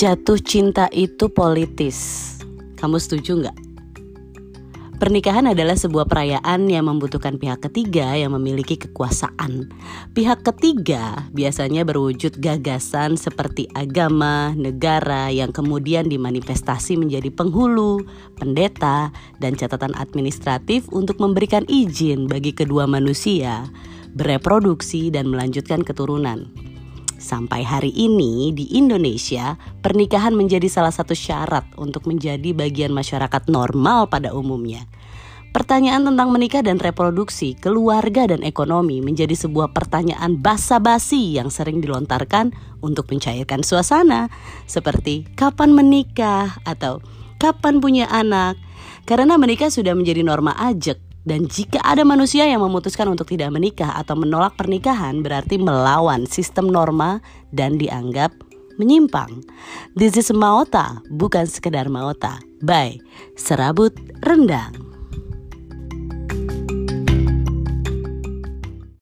Jatuh cinta itu politis. Kamu setuju nggak? Pernikahan adalah sebuah perayaan yang membutuhkan pihak ketiga yang memiliki kekuasaan. Pihak ketiga biasanya berwujud gagasan seperti agama, negara yang kemudian dimanifestasi menjadi penghulu, pendeta, dan catatan administratif untuk memberikan izin bagi kedua manusia bereproduksi dan melanjutkan keturunan. Sampai hari ini di Indonesia, pernikahan menjadi salah satu syarat untuk menjadi bagian masyarakat normal pada umumnya. Pertanyaan tentang menikah dan reproduksi, keluarga dan ekonomi menjadi sebuah pertanyaan basa-basi yang sering dilontarkan untuk mencairkan suasana, seperti kapan menikah atau kapan punya anak. Karena menikah sudah menjadi norma ajek dan jika ada manusia yang memutuskan untuk tidak menikah atau menolak pernikahan, berarti melawan sistem norma dan dianggap menyimpang. This is Maota, bukan sekedar Maota. Bye, serabut rendang.